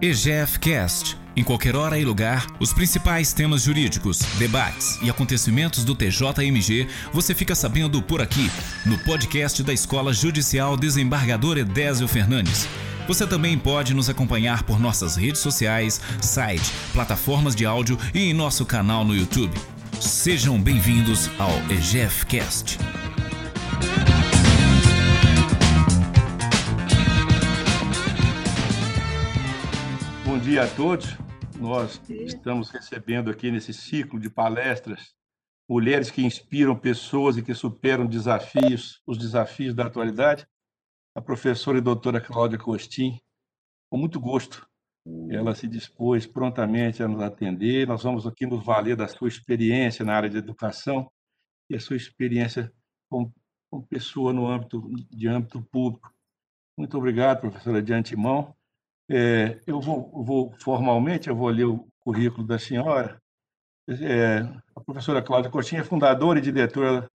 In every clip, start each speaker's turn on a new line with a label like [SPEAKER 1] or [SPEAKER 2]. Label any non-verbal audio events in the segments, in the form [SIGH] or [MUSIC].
[SPEAKER 1] EGF Cast. Em qualquer hora e lugar, os principais temas jurídicos, debates e acontecimentos do TJMG você fica sabendo por aqui, no podcast da Escola Judicial Desembargador Edésio Fernandes. Você também pode nos acompanhar por nossas redes sociais, site, plataformas de áudio e em nosso canal no YouTube. Sejam bem-vindos ao EGF
[SPEAKER 2] dia a todos. Nós estamos recebendo aqui nesse ciclo de palestras mulheres que inspiram pessoas e que superam desafios, os desafios da atualidade. A professora e doutora Cláudia Costin, com muito gosto, ela se dispôs prontamente a nos atender. Nós vamos aqui nos valer da sua experiência na área de educação e a sua experiência como, como pessoa no âmbito de âmbito público. Muito obrigado, professora, de antemão. É, eu vou, vou, formalmente, eu vou ler o currículo da senhora. É, a professora Cláudia Coutinho é fundadora e diretora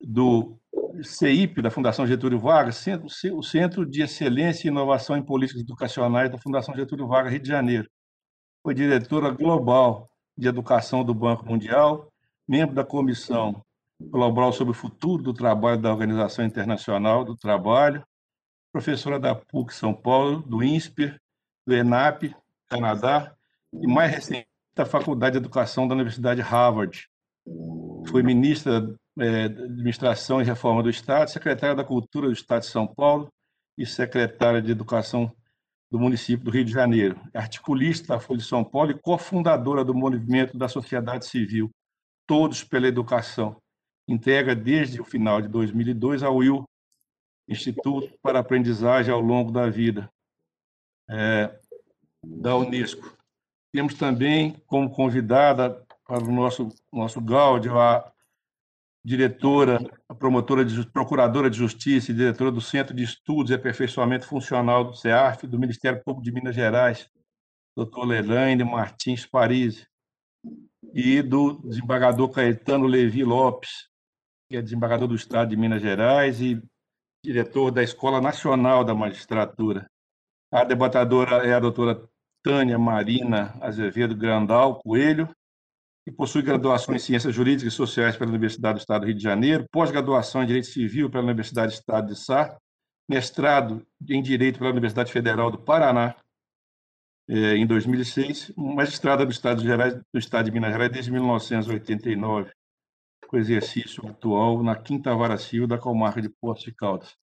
[SPEAKER 2] do CEIP, da Fundação Getúlio Vargas, o Centro de Excelência e Inovação em Políticas Educacionais da Fundação Getúlio Vargas, Rio de Janeiro. Foi diretora global de Educação do Banco Mundial, membro da Comissão Global sobre o Futuro do Trabalho da Organização Internacional do Trabalho, professora da PUC São Paulo, do INSPER, do ENAP, Canadá, e mais recente da Faculdade de Educação da Universidade Harvard. Foi ministra é, de Administração e Reforma do Estado, secretária da Cultura do Estado de São Paulo e secretária de Educação do município do Rio de Janeiro. Articulista da Folha de São Paulo e cofundadora do movimento da sociedade civil Todos pela Educação. Integra desde o final de 2002 a UIL, Instituto para Aprendizagem ao Longo da Vida, é, da Unesco. Temos também como convidada para o nosso, nosso Gáudio a diretora, a promotora de procuradora de justiça e diretora do Centro de Estudos e Aperfeiçoamento Funcional do CEARF, do Ministério Público de Minas Gerais, doutor Lelaine Martins Paris, e do desembargador Caetano Levi Lopes, que é desembargador do Estado de Minas Gerais e diretor da Escola Nacional da Magistratura. A debatadora é a doutora Tânia Marina Azevedo Grandal Coelho, que possui graduação em Ciências Jurídicas e Sociais pela Universidade do Estado do Rio de Janeiro, pós-graduação em Direito Civil pela Universidade do Estado de Sá, mestrado em Direito pela Universidade Federal do Paraná, eh, em 2006, magistrada do Estado, Gerais, do Estado de Minas Gerais desde 1989 com exercício atual na Quinta Vara Civil da Comarca de Poços de Caldas.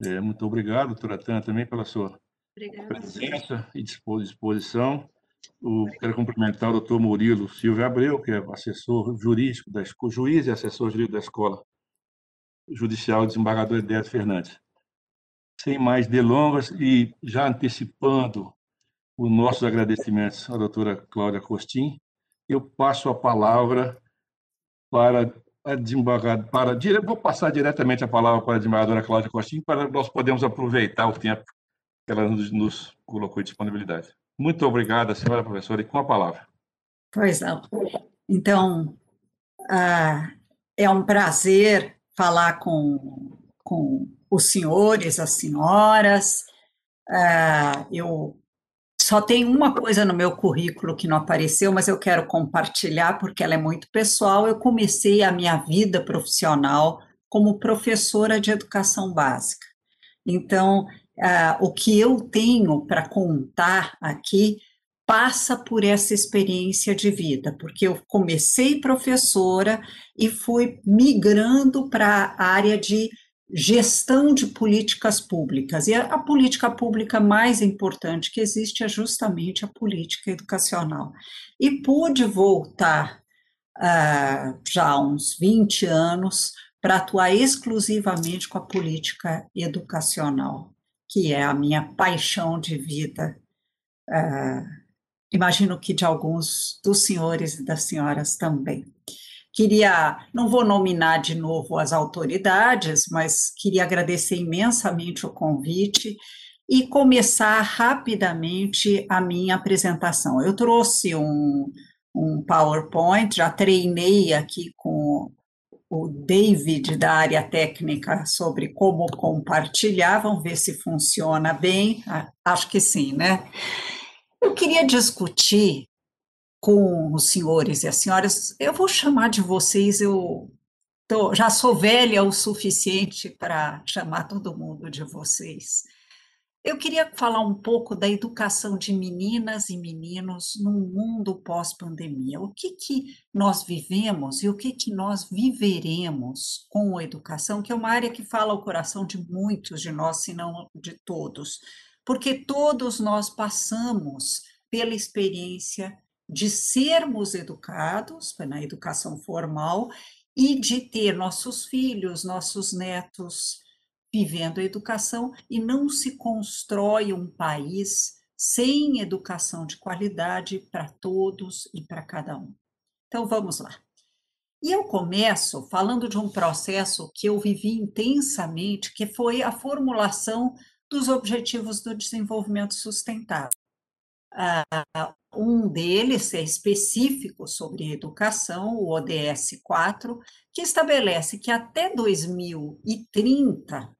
[SPEAKER 2] É, muito obrigado, doutora Tânia, também pela sua Obrigada. presença e disposição. O, quero cumprimentar o doutor Murilo Silvio Abreu, que é assessor jurídico, da, juiz e assessor jurídico da Escola Judicial Desembargador Edésio Fernandes. Sem mais delongas e já antecipando os nossos agradecimentos à doutora Cláudia Costin, eu passo a palavra para a desembargadora, para, vou passar diretamente a palavra para a desembargadora Cláudia Costinho, para nós podermos aproveitar o tempo que ela nos, nos colocou em disponibilidade. Muito obrigada, senhora professora, e com a palavra.
[SPEAKER 3] Pois não. Então, ah, é um prazer falar com, com os senhores, as senhoras. Ah, eu só tem uma coisa no meu currículo que não apareceu, mas eu quero compartilhar porque ela é muito pessoal. Eu comecei a minha vida profissional como professora de educação básica. Então, uh, o que eu tenho para contar aqui passa por essa experiência de vida, porque eu comecei professora e fui migrando para a área de gestão de políticas públicas. E a, a, política pública mais importante que existe é justamente a política educacional. E pude voltar uh, já há uns 20 anos para atuar exclusivamente com a política educacional, que é a minha paixão de vida. Uh, imagino que de alguns dos senhores e das senhoras também. Queria, não vou nominar de novo as autoridades, mas queria agradecer imensamente o convite e começar rapidamente a minha apresentação. Eu trouxe um, um PowerPoint, já treinei aqui com o David da área técnica sobre como compartilhar, vamos ver se funciona bem, acho que sim, né? Eu queria discutir com os senhores e as senhoras, eu vou chamar de vocês, eu tô, já sou velha o suficiente para chamar todo mundo de vocês. Eu queria falar um pouco da educação de meninas e meninos num mundo pós-pandemia. O que, que nós vivemos e o que, que nós viveremos com a educação, que é uma área que fala ao coração de muitos de nós, se não de todos, porque todos nós passamos pela experiência de sermos educados na educação formal e de ter nossos filhos, nossos netos, vivendo a educação e não se constrói um país sem educação de qualidade para todos e para cada um. Então vamos lá. E eu começo falando de um processo que eu vivi intensamente, que foi a formulação dos Objetivos do Desenvolvimento Sustentável. Uh, um deles é específico sobre educação, o ODS 4, que estabelece que até 2030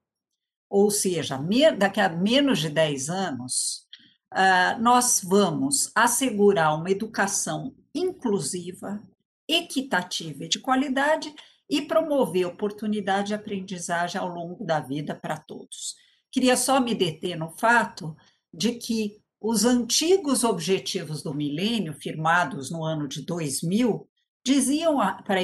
[SPEAKER 3] ou seja, daqui a menos de 10 anos, uh, nós vamos assegurar uma educação inclusiva, equitativa e de qualidade e promover oportunidade de aprendizagem ao longo da vida para todos. Queria só me deter no fato de que os antigos objetivos do milênio, firmados no ano de 2000, diziam para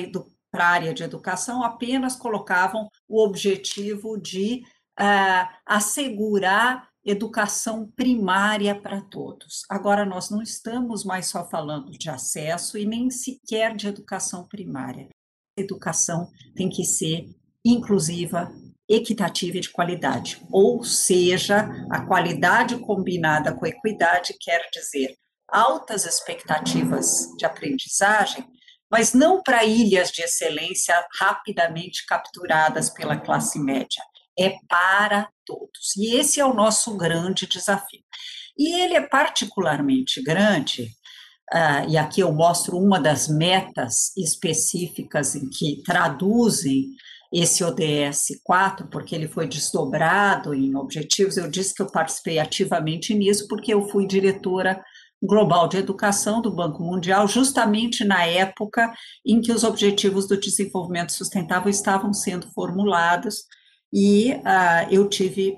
[SPEAKER 3] a área de educação apenas colocavam o objetivo de uh, assegurar educação primária para todos. Agora, nós não estamos mais só falando de acesso e nem sequer de educação primária. Educação tem que ser inclusiva, equitativa e de qualidade. Ou seja, a qualidade combinada com equidade quer dizer altas expectativas de aprendizagem, mas não para ilhas de excelência rapidamente capturadas pela classe média é para todos. E esse é o nosso grande desafio. E ele é particularmente grande, uh, e aqui eu mostro uma das metas específicas em que traduzem esse ODS 4, porque ele foi desdobrado em objetivos. Eu disse que eu participei ativamente nisso, porque eu fui diretora global de educação do Banco Mundial, justamente na época em que os objetivos do desenvolvimento sustentável estavam sendo formulados e uh, eu tive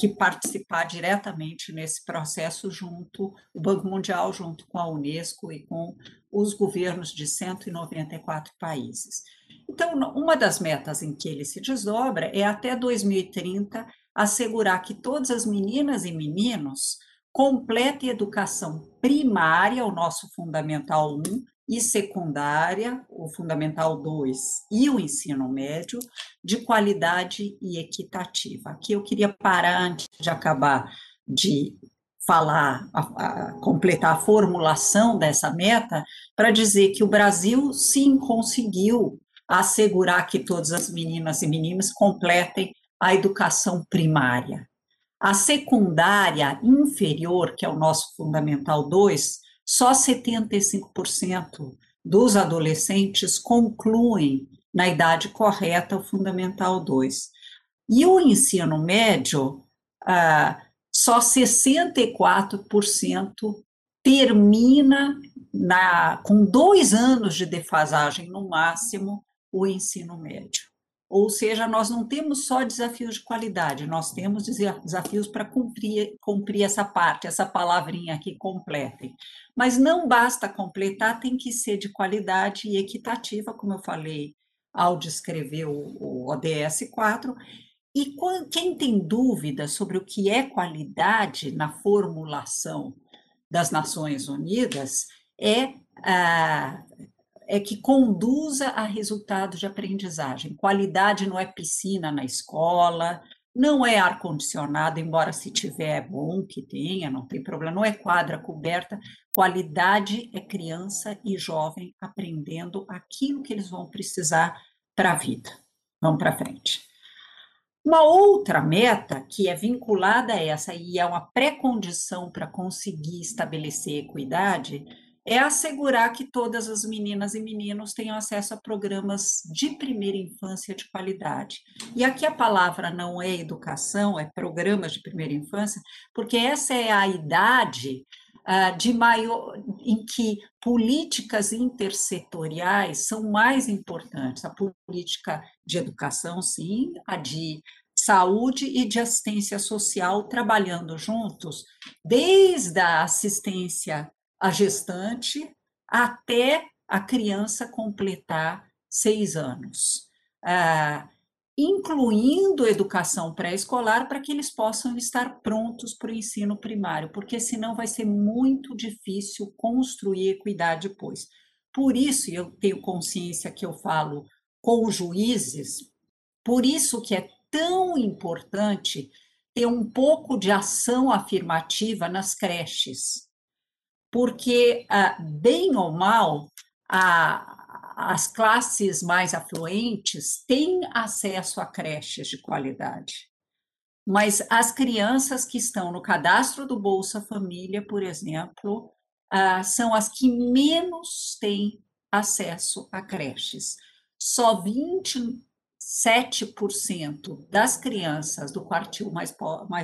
[SPEAKER 3] que participar diretamente nesse processo junto, o Banco Mundial junto com a Unesco e com os governos de 194 países. Então, uma das metas em que ele se desdobra é até 2030 assegurar que todas as meninas e meninos completem educação primária, o nosso fundamental 1, e secundária, o Fundamental 2 e o ensino médio, de qualidade e equitativa. Aqui eu queria parar antes de acabar de falar, a, a, completar a formulação dessa meta, para dizer que o Brasil sim conseguiu assegurar que todas as meninas e meninos completem a educação primária. A secundária inferior, que é o nosso Fundamental 2, só 75% dos adolescentes concluem na idade correta o Fundamental 2. E o ensino médio, ah, só 64% termina na, com dois anos de defasagem no máximo o ensino médio. Ou seja, nós não temos só desafios de qualidade, nós temos desafios para cumprir, cumprir essa parte, essa palavrinha aqui, completem. Mas não basta completar, tem que ser de qualidade e equitativa, como eu falei ao descrever o, o ODS 4. E quem tem dúvida sobre o que é qualidade na formulação das Nações Unidas é, ah, é que conduza a resultados de aprendizagem. Qualidade não é piscina na escola, não é ar-condicionado, embora se tiver é bom que tenha, não tem problema, não é quadra coberta. Qualidade é criança e jovem aprendendo aquilo que eles vão precisar para a vida. Vamos para frente. Uma outra meta que é vinculada a essa e é uma pré-condição para conseguir estabelecer equidade é assegurar que todas as meninas e meninos tenham acesso a programas de primeira infância de qualidade. E aqui a palavra não é educação, é programas de primeira infância, porque essa é a idade uh, de maior em que políticas intersetoriais são mais importantes. A política de educação, sim, a de saúde e de assistência social trabalhando juntos, desde a assistência a gestante até a criança completar seis anos, ah, incluindo educação pré-escolar para que eles possam estar prontos para o ensino primário, porque senão vai ser muito difícil construir equidade depois. Por isso, eu tenho consciência que eu falo com os juízes, por isso que é tão importante ter um pouco de ação afirmativa nas creches porque, ah, bem ou mal, as classes mais afluentes têm acesso a creches de qualidade. Mas as crianças que estão no cadastro do Bolsa Família, por exemplo, ah, são as que menos têm acesso a creches. Só 27% das crianças do quartil mais,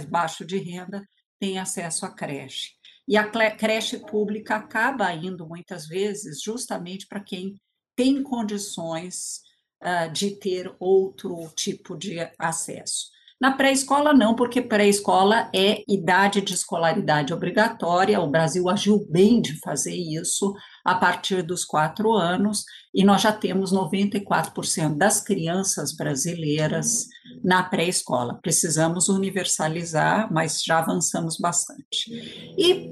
[SPEAKER 3] baixo de renda têm acesso à creche. E a creche pública acaba indo muitas vezes justamente para quem tem condições uh, de ter outro tipo de acesso. Na pré-escola, não, porque pré-escola é idade de escolaridade obrigatória. O Brasil agiu bem de fazer isso a partir dos quatro anos, e nós já temos 94% das crianças brasileiras na pré-escola. Precisamos universalizar, mas já avançamos bastante. E,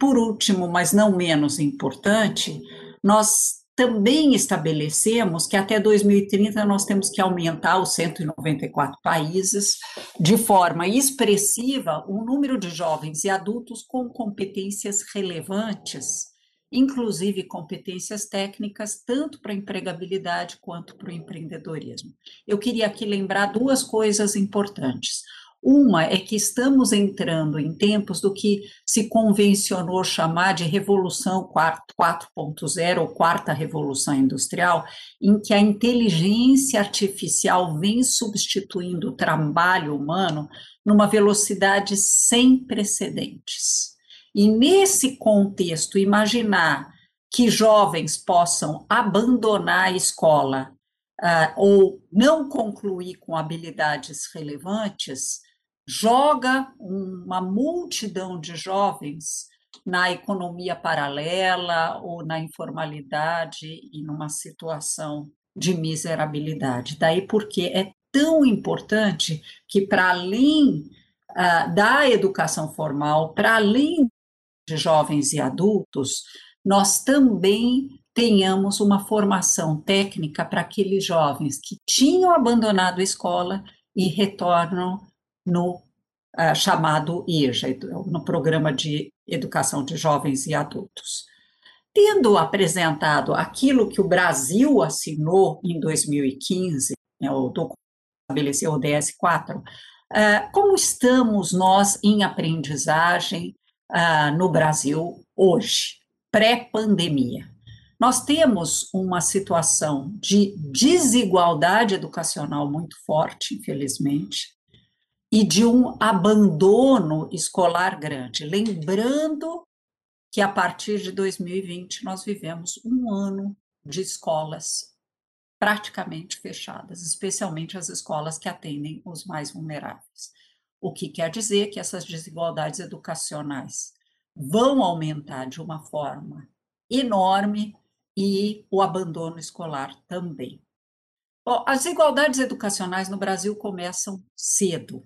[SPEAKER 3] por último, mas não menos importante, nós também estabelecemos que até 2030 nós temos que aumentar os 194 países de forma expressiva o número de jovens e adultos com competências relevantes, inclusive competências técnicas, tanto para a empregabilidade quanto para o empreendedorismo. Eu queria aqui lembrar duas coisas importantes. Uma é que estamos entrando em tempos do que se convencionou chamar de Revolução 4.0 ou Quarta Revolução Industrial, em que a inteligência artificial vem substituindo o trabalho humano numa velocidade sem precedentes. E nesse contexto, imaginar que jovens possam abandonar a escola uh, ou não concluir com habilidades relevantes joga uma multidão de jovens na economia paralela ou na informalidade e numa situação de miserabilidade. Daí porque é tão importante que, para além uh, da educação formal, para além de jovens e adultos, nós também tenhamos uma formação técnica para aqueles jovens que tinham abandonado a escola e retornam no uh, chamado IRJA, no Programa de Educação de Jovens e Adultos. Tendo apresentado aquilo que o Brasil assinou em 2015, né, o documento estabeleceu o DS4, uh, ah, como estamos nós em aprendizagem uh, no Brasil hoje, pré-pandemia? Nós temos uma situação de desigualdade educacional muito forte, infelizmente, e de um abandono escolar grande. Lembrando que a partir de 2020 nós vivemos um ano de escolas praticamente fechadas, especialmente as escolas que atendem os mais vulneráveis. O que quer dizer que essas desigualdades educacionais vão aumentar de uma forma enorme e o abandono escolar também. Bom, as desigualdades educacionais no Brasil começam cedo.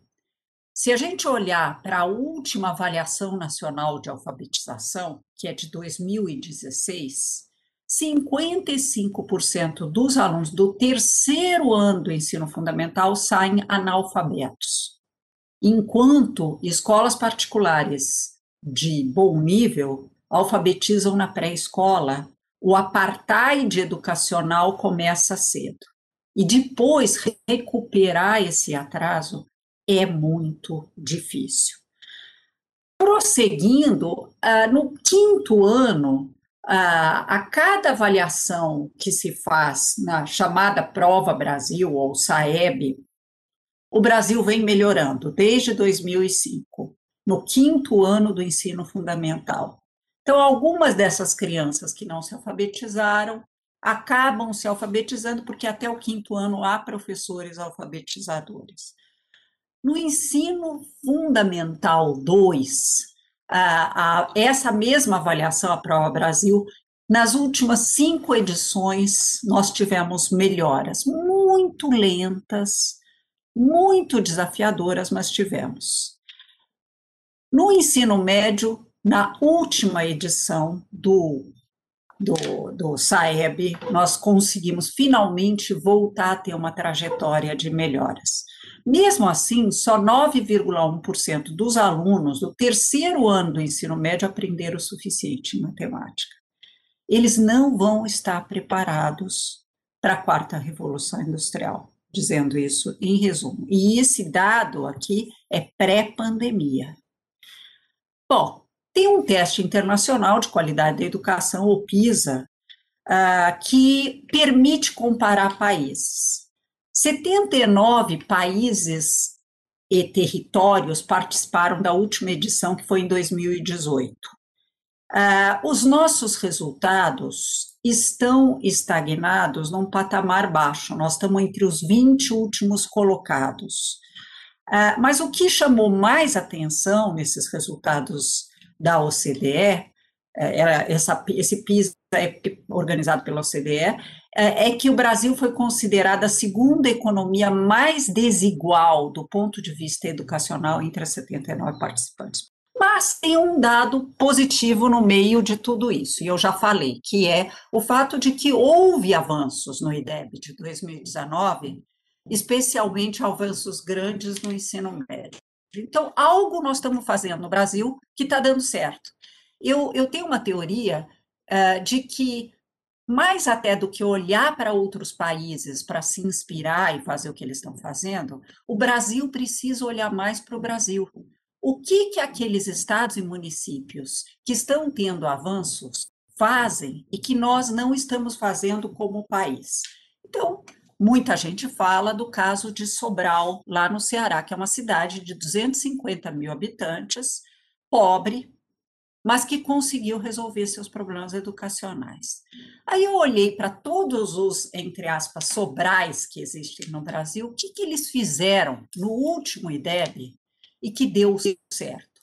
[SPEAKER 3] Se a gente olhar para a última avaliação nacional de alfabetização, que é de 2016, 55% dos alunos do terceiro ano do ensino fundamental saem analfabetos, enquanto escolas particulares de bom nível alfabetizam na pré-escola, o apartheid educacional começa cedo. E depois recuperar esse atraso é muito difícil. Prosseguindo, ah, no quinto ano, ah, a cada avaliação que se faz na chamada Prova Brasil, ou SAEB, o Brasil vem melhorando desde 2005, no quinto ano do ensino fundamental. Então, algumas dessas crianças que não se alfabetizaram acabam se alfabetizando, porque até o quinto ano há professores alfabetizadores. No ensino fundamental 2, a, a, essa mesma avaliação, a Prova Brasil, nas últimas cinco edições, nós tivemos melhoras muito lentas, muito desafiadoras, mas tivemos. No ensino médio, na última edição do, do, do SAEB, nós conseguimos finalmente voltar a ter uma trajetória de melhoras. Mesmo assim, só 9,1% dos alunos do terceiro ano do ensino médio aprenderam o suficiente em matemática. Eles não vão estar preparados para a quarta revolução industrial, dizendo isso em resumo. E esse dado aqui é pré-pandemia. Bom, tem um teste internacional de qualidade da educação, o PISA, uh, que permite comparar países. 79 países e territórios participaram da última edição, que foi em 2018. Uh, ah, os nossos resultados estão estagnados num patamar baixo, nós estamos entre os 20 últimos colocados. Uh, mas o que chamou mais atenção nesses resultados da OCDE, é, essa, esse PISA é organizado pela OCDE, é, é que o Brasil foi considerada a segunda economia mais desigual do ponto de vista educacional entre as 79 participantes. Mas tem um dado positivo no meio de tudo isso, e eu já falei, que é o fato de que houve avanços no IDEB de 2019, especialmente avanços grandes no ensino médio. Então, algo nós estamos fazendo no Brasil que está dando certo. Eu, eu tenho uma teoria uh, de que, mais até do que olhar para outros países para se inspirar e fazer o que eles estão fazendo, o Brasil precisa olhar mais para o Brasil. O que, que aqueles estados e municípios que estão tendo avanços fazem e que nós não estamos fazendo como país? Então, Muita gente fala do caso de Sobral, lá no Ceará, que é uma cidade de 250 mil habitantes, pobre, mas que conseguiu resolver seus problemas educacionais. Aí eu olhei para todos os, entre aspas, sobrais que existem no Brasil, o que, que eles fizeram no último IDEB e que deu certo.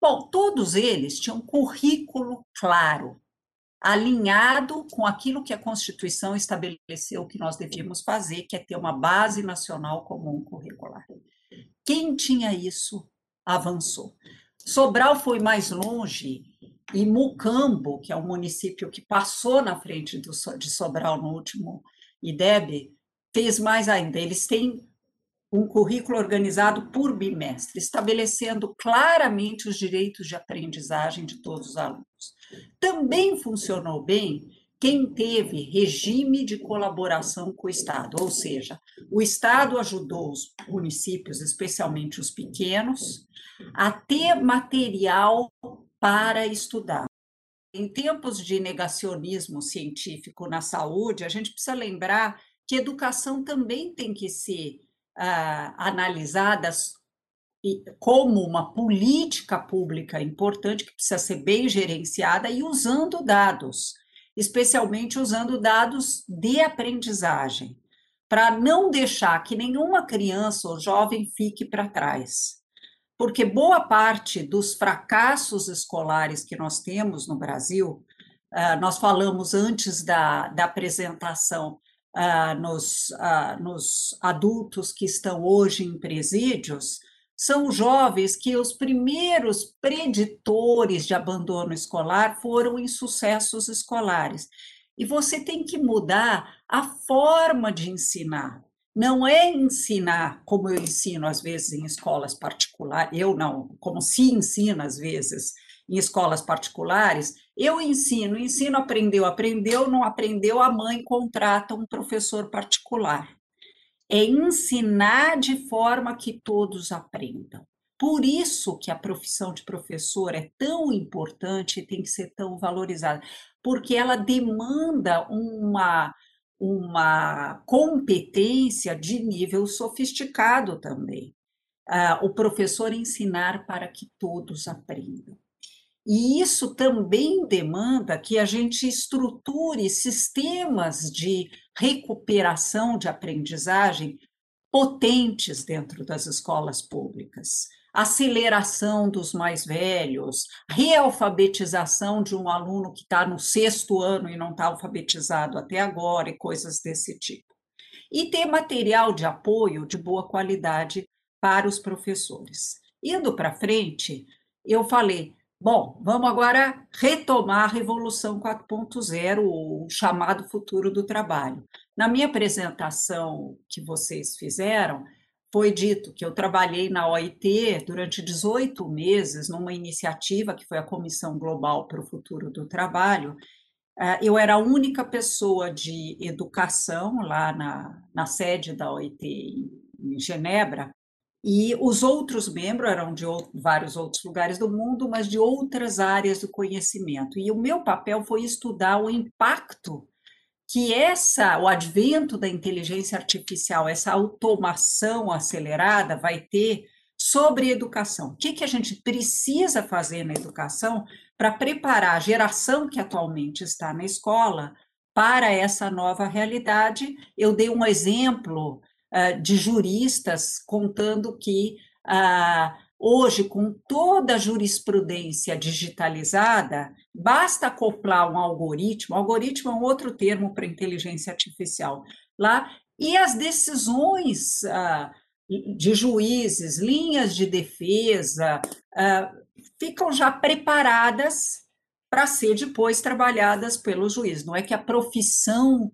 [SPEAKER 3] Bom, todos eles tinham um currículo claro, alinhado com aquilo que a Constituição estabeleceu que nós devíamos fazer, que é ter uma base nacional comum curricular. Quem tinha isso avançou. Sobral foi mais longe e Mucambo, que é o município que passou na frente do, de Sobral no último IDEB, fez mais ainda. Eles têm um currículo organizado por bimestre, estabelecendo claramente os direitos de aprendizagem de todos os alunos. Também funcionou bem quem teve regime de colaboração com o Estado, ou seja, o Estado ajudou os municípios, especialmente os pequenos, a ter material para estudar. Em tempos de negacionismo científico na saúde, a gente precisa lembrar que educação também tem que ser uh, analisada como uma política pública importante que precisa ser bem gerenciada e usando dados, especialmente usando dados de aprendizagem, para não deixar que nenhuma criança ou jovem fique para trás. Porque boa parte dos fracassos escolares que nós temos no Brasil, uh, nós falamos antes da, da apresentação uh, nos, uh, nos adultos que estão hoje em presídios, são jovens que os primeiros preditores de abandono escolar foram insucessos escolares. E você tem que mudar a forma de ensinar. Não é ensinar como eu ensino às vezes em escolas particulares, eu não, como se ensina às vezes em escolas particulares, eu ensino, ensino, aprendeu, aprendeu, não aprendeu, a mãe contrata um professor particular. É ensinar de forma que todos aprendam. Por isso que a profissão de professor é tão importante e tem que ser tão valorizada, porque ela demanda uma uma competência de nível sofisticado também. Uh, o professor ensinar para que todos aprendam. E isso também demanda que a gente estruture sistemas de recuperação de aprendizagem potentes dentro das escolas públicas aceleração dos mais velhos, realfabetização de um aluno que está no sexto ano e não está alfabetizado até agora, e coisas desse tipo. E ter material de apoio de boa qualidade para os professores. Indo para frente, eu falei, bom, vamos agora retomar a Revolução 4.0, o chamado futuro do trabalho. Na minha apresentação que vocês fizeram, foi dito que eu trabalhei na OIT durante 18 meses numa iniciativa que foi a Comissão Global para o Futuro do Trabalho. Eh, eu era a única pessoa de educação lá na, na sede da OIT em Genebra, e os outros membros eram de vários outros lugares do mundo, mas de outras áreas do conhecimento. E o meu papel foi estudar o impacto que essa, o advento da inteligência artificial, essa automação acelerada vai ter sobre educação. O que, que a gente precisa fazer na educação para preparar a geração que atualmente está na escola para essa nova realidade? Eu dei um exemplo uh, de juristas contando que uh, Hoje, com toda a jurisprudência digitalizada, basta acoplar um algoritmo, algoritmo é um outro termo para inteligência artificial, lá, e as decisões ah, de juízes, linhas de defesa, ah, ficam já preparadas para ser depois trabalhadas pelo juiz. Não é que a profissão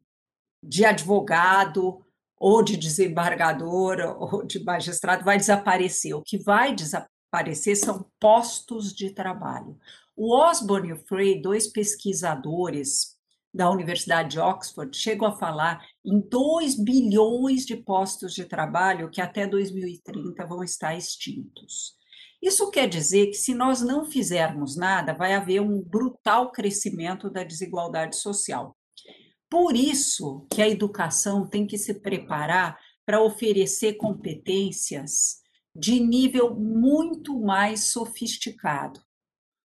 [SPEAKER 3] de advogado ou de desembargador ou de magistrado vai desaparecer. O que vai desaparecer são postos de trabalho. O Osborne e o Frey, dois pesquisadores da Universidade de Oxford, chegam a falar em 2 bilhões de postos de trabalho que até 2030 vão estar extintos. Isso quer dizer que, se nós não fizermos nada, vai haver um brutal crescimento da desigualdade social. Por isso que a educação tem que se preparar para oferecer competências de nível muito mais sofisticado.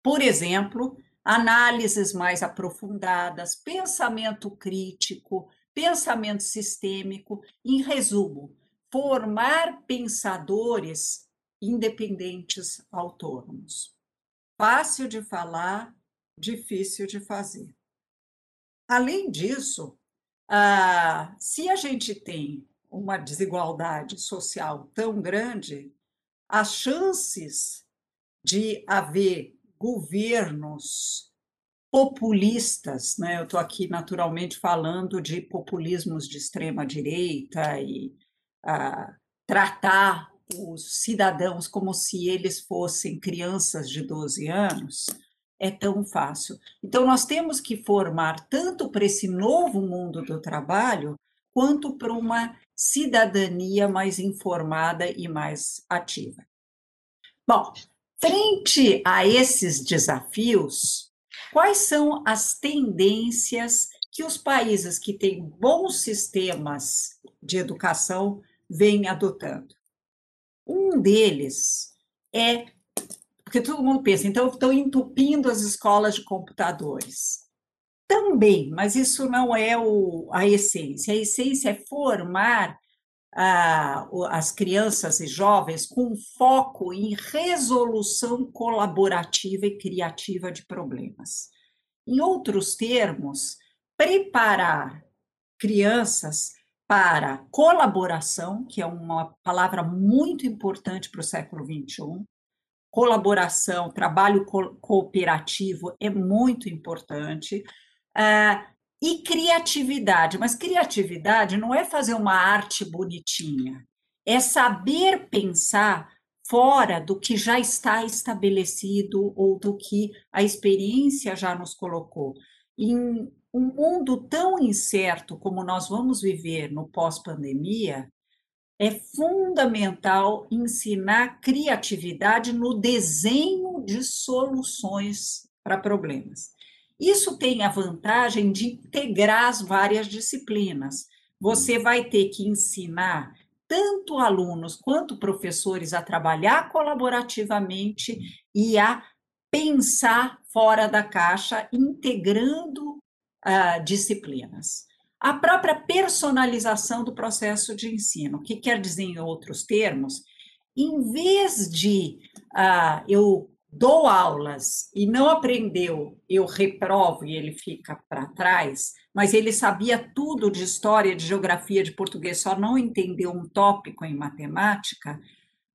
[SPEAKER 3] Por exemplo, análises mais aprofundadas, pensamento crítico, pensamento sistêmico, em resumo, formar pensadores independentes autônomos. Fácil de falar, difícil de fazer. Além disso, ah, se a gente tem uma desigualdade social tão grande, as chances de haver governos populistas, né? eu estou aqui naturalmente falando de populismos de extrema direita e ah, tratar os cidadãos como se eles fossem crianças de 12 anos, é tão fácil. Então, nós temos que formar tanto para esse novo mundo do trabalho, quanto para uma cidadania mais informada e mais ativa. Bom, frente a esses desafios, quais são as tendências que os países que têm bons sistemas de educação vêm adotando? Um deles é porque todo mundo pensa, então estão entupindo as escolas de computadores. Também, mas isso não é o, a essência. A essência é formar ah, as crianças e jovens com foco em resolução colaborativa e criativa de problemas. Em outros termos, preparar crianças para colaboração, que é uma palavra muito importante para o século XXI. Colaboração, trabalho co cooperativo é muito importante. Uh, e criatividade, mas criatividade não é fazer uma arte bonitinha, é saber pensar fora do que já está estabelecido ou do que a experiência já nos colocou. Em um mundo tão incerto como nós vamos viver no pós-pandemia, é fundamental ensinar criatividade no desenho de soluções para problemas. Isso tem a vantagem de integrar as várias disciplinas. Você vai ter que ensinar tanto alunos quanto professores a trabalhar colaborativamente e a pensar fora da caixa, integrando uh, disciplinas. A própria personalização do processo de ensino, que quer dizer, em outros termos, em vez de uh, eu dou aulas e não aprendeu, eu reprovo e ele fica para trás, mas ele sabia tudo de história, de geografia, de português, só não entendeu um tópico em matemática.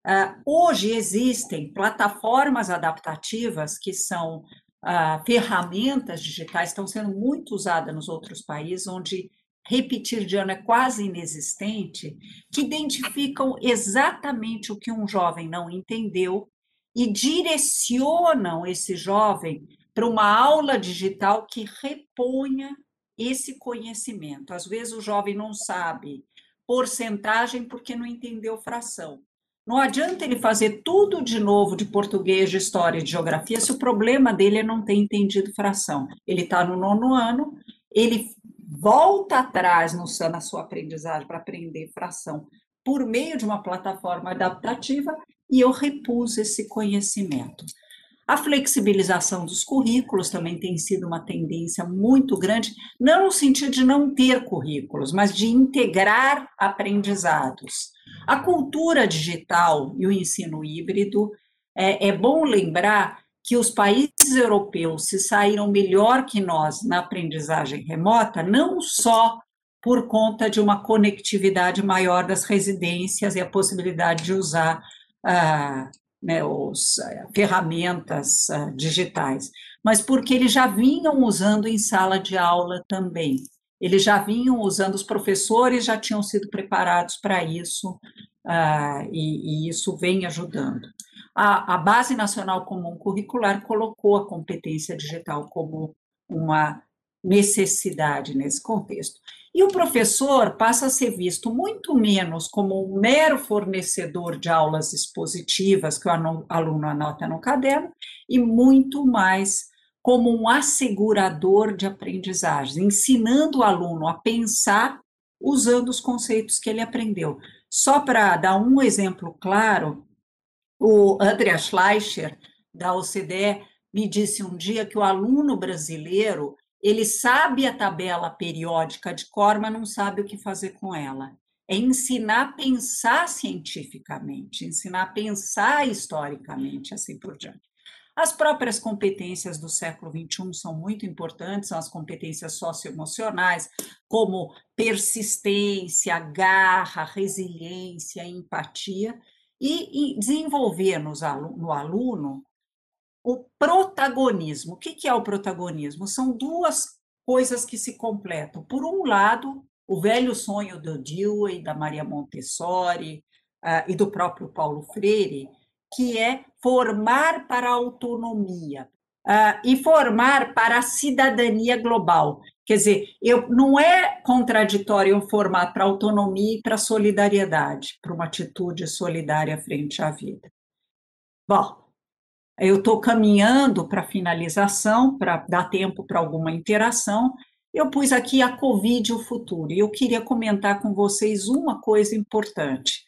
[SPEAKER 3] Uh, hoje existem plataformas adaptativas que são uh, ferramentas digitais estão sendo muito usadas nos outros países, onde repetir de ano é quase inexistente, que identificam exatamente o que um jovem não entendeu e direcionam esse jovem para uma aula digital que reponha esse conhecimento. Às vezes o jovem não sabe porcentagem porque não entendeu fração. Não adianta ele fazer tudo de novo de português, de história, de geografia, se o problema dele é não ter entendido fração. Ele está no nono ano, ele volta atrás no, na sua aprendizagem para aprender fração por meio de uma plataforma adaptativa e eu repus esse conhecimento. A flexibilização dos currículos também tem sido uma tendência muito grande, não no sentido de não ter currículos, mas de integrar aprendizados. A cultura digital e o ensino híbrido, é, é bom lembrar que os países europeus se saíram melhor que nós na aprendizagem remota, não só por conta de uma conectividade maior das residências e a possibilidade de usar ah, né, os, eh, ferramentas ah, digitais, mas porque eles já vinham usando em sala de aula também. Eles já vinham usando, os professores já tinham sido preparados para isso, ah, e, e, isso vem ajudando. A, a Base Nacional Comum Curricular colocou a competência digital como uma necessidade nesse contexto. E o professor passa a ser visto muito menos como um mero fornecedor de aulas expositivas que o aluno anota no caderno, e muito mais como um assegurador de aprendizagem, ensinando o aluno a pensar usando os conceitos que ele aprendeu. Só para dar um exemplo claro, o Andrea Schleicher, da OCDE, me disse um dia que o aluno brasileiro ele sabe a tabela periódica de cor, mas não sabe o que fazer com ela. É ensinar a pensar cientificamente, ensinar a pensar historicamente, assim por diante. As próprias competências do século XXI são muito importantes, são as competências socioemocionais, como persistência, garra, resiliência, empatia, e, desenvolver no aluno o protagonismo. O que é o protagonismo? São duas coisas que se completam. Por um lado, o velho sonho do Dewey, da Maria Montessori uh, e do próprio Paulo Freire, que é formar para a autonomia uh, e formar para a cidadania global. Quer dizer, eu, não é contraditório eu formar para autonomia e para solidariedade, para uma atitude solidária frente à vida. Bom, eu estou caminhando para a finalização, para dar tempo para alguma interação. Eu pus aqui a Covid e o futuro, e eu queria comentar com vocês uma coisa importante.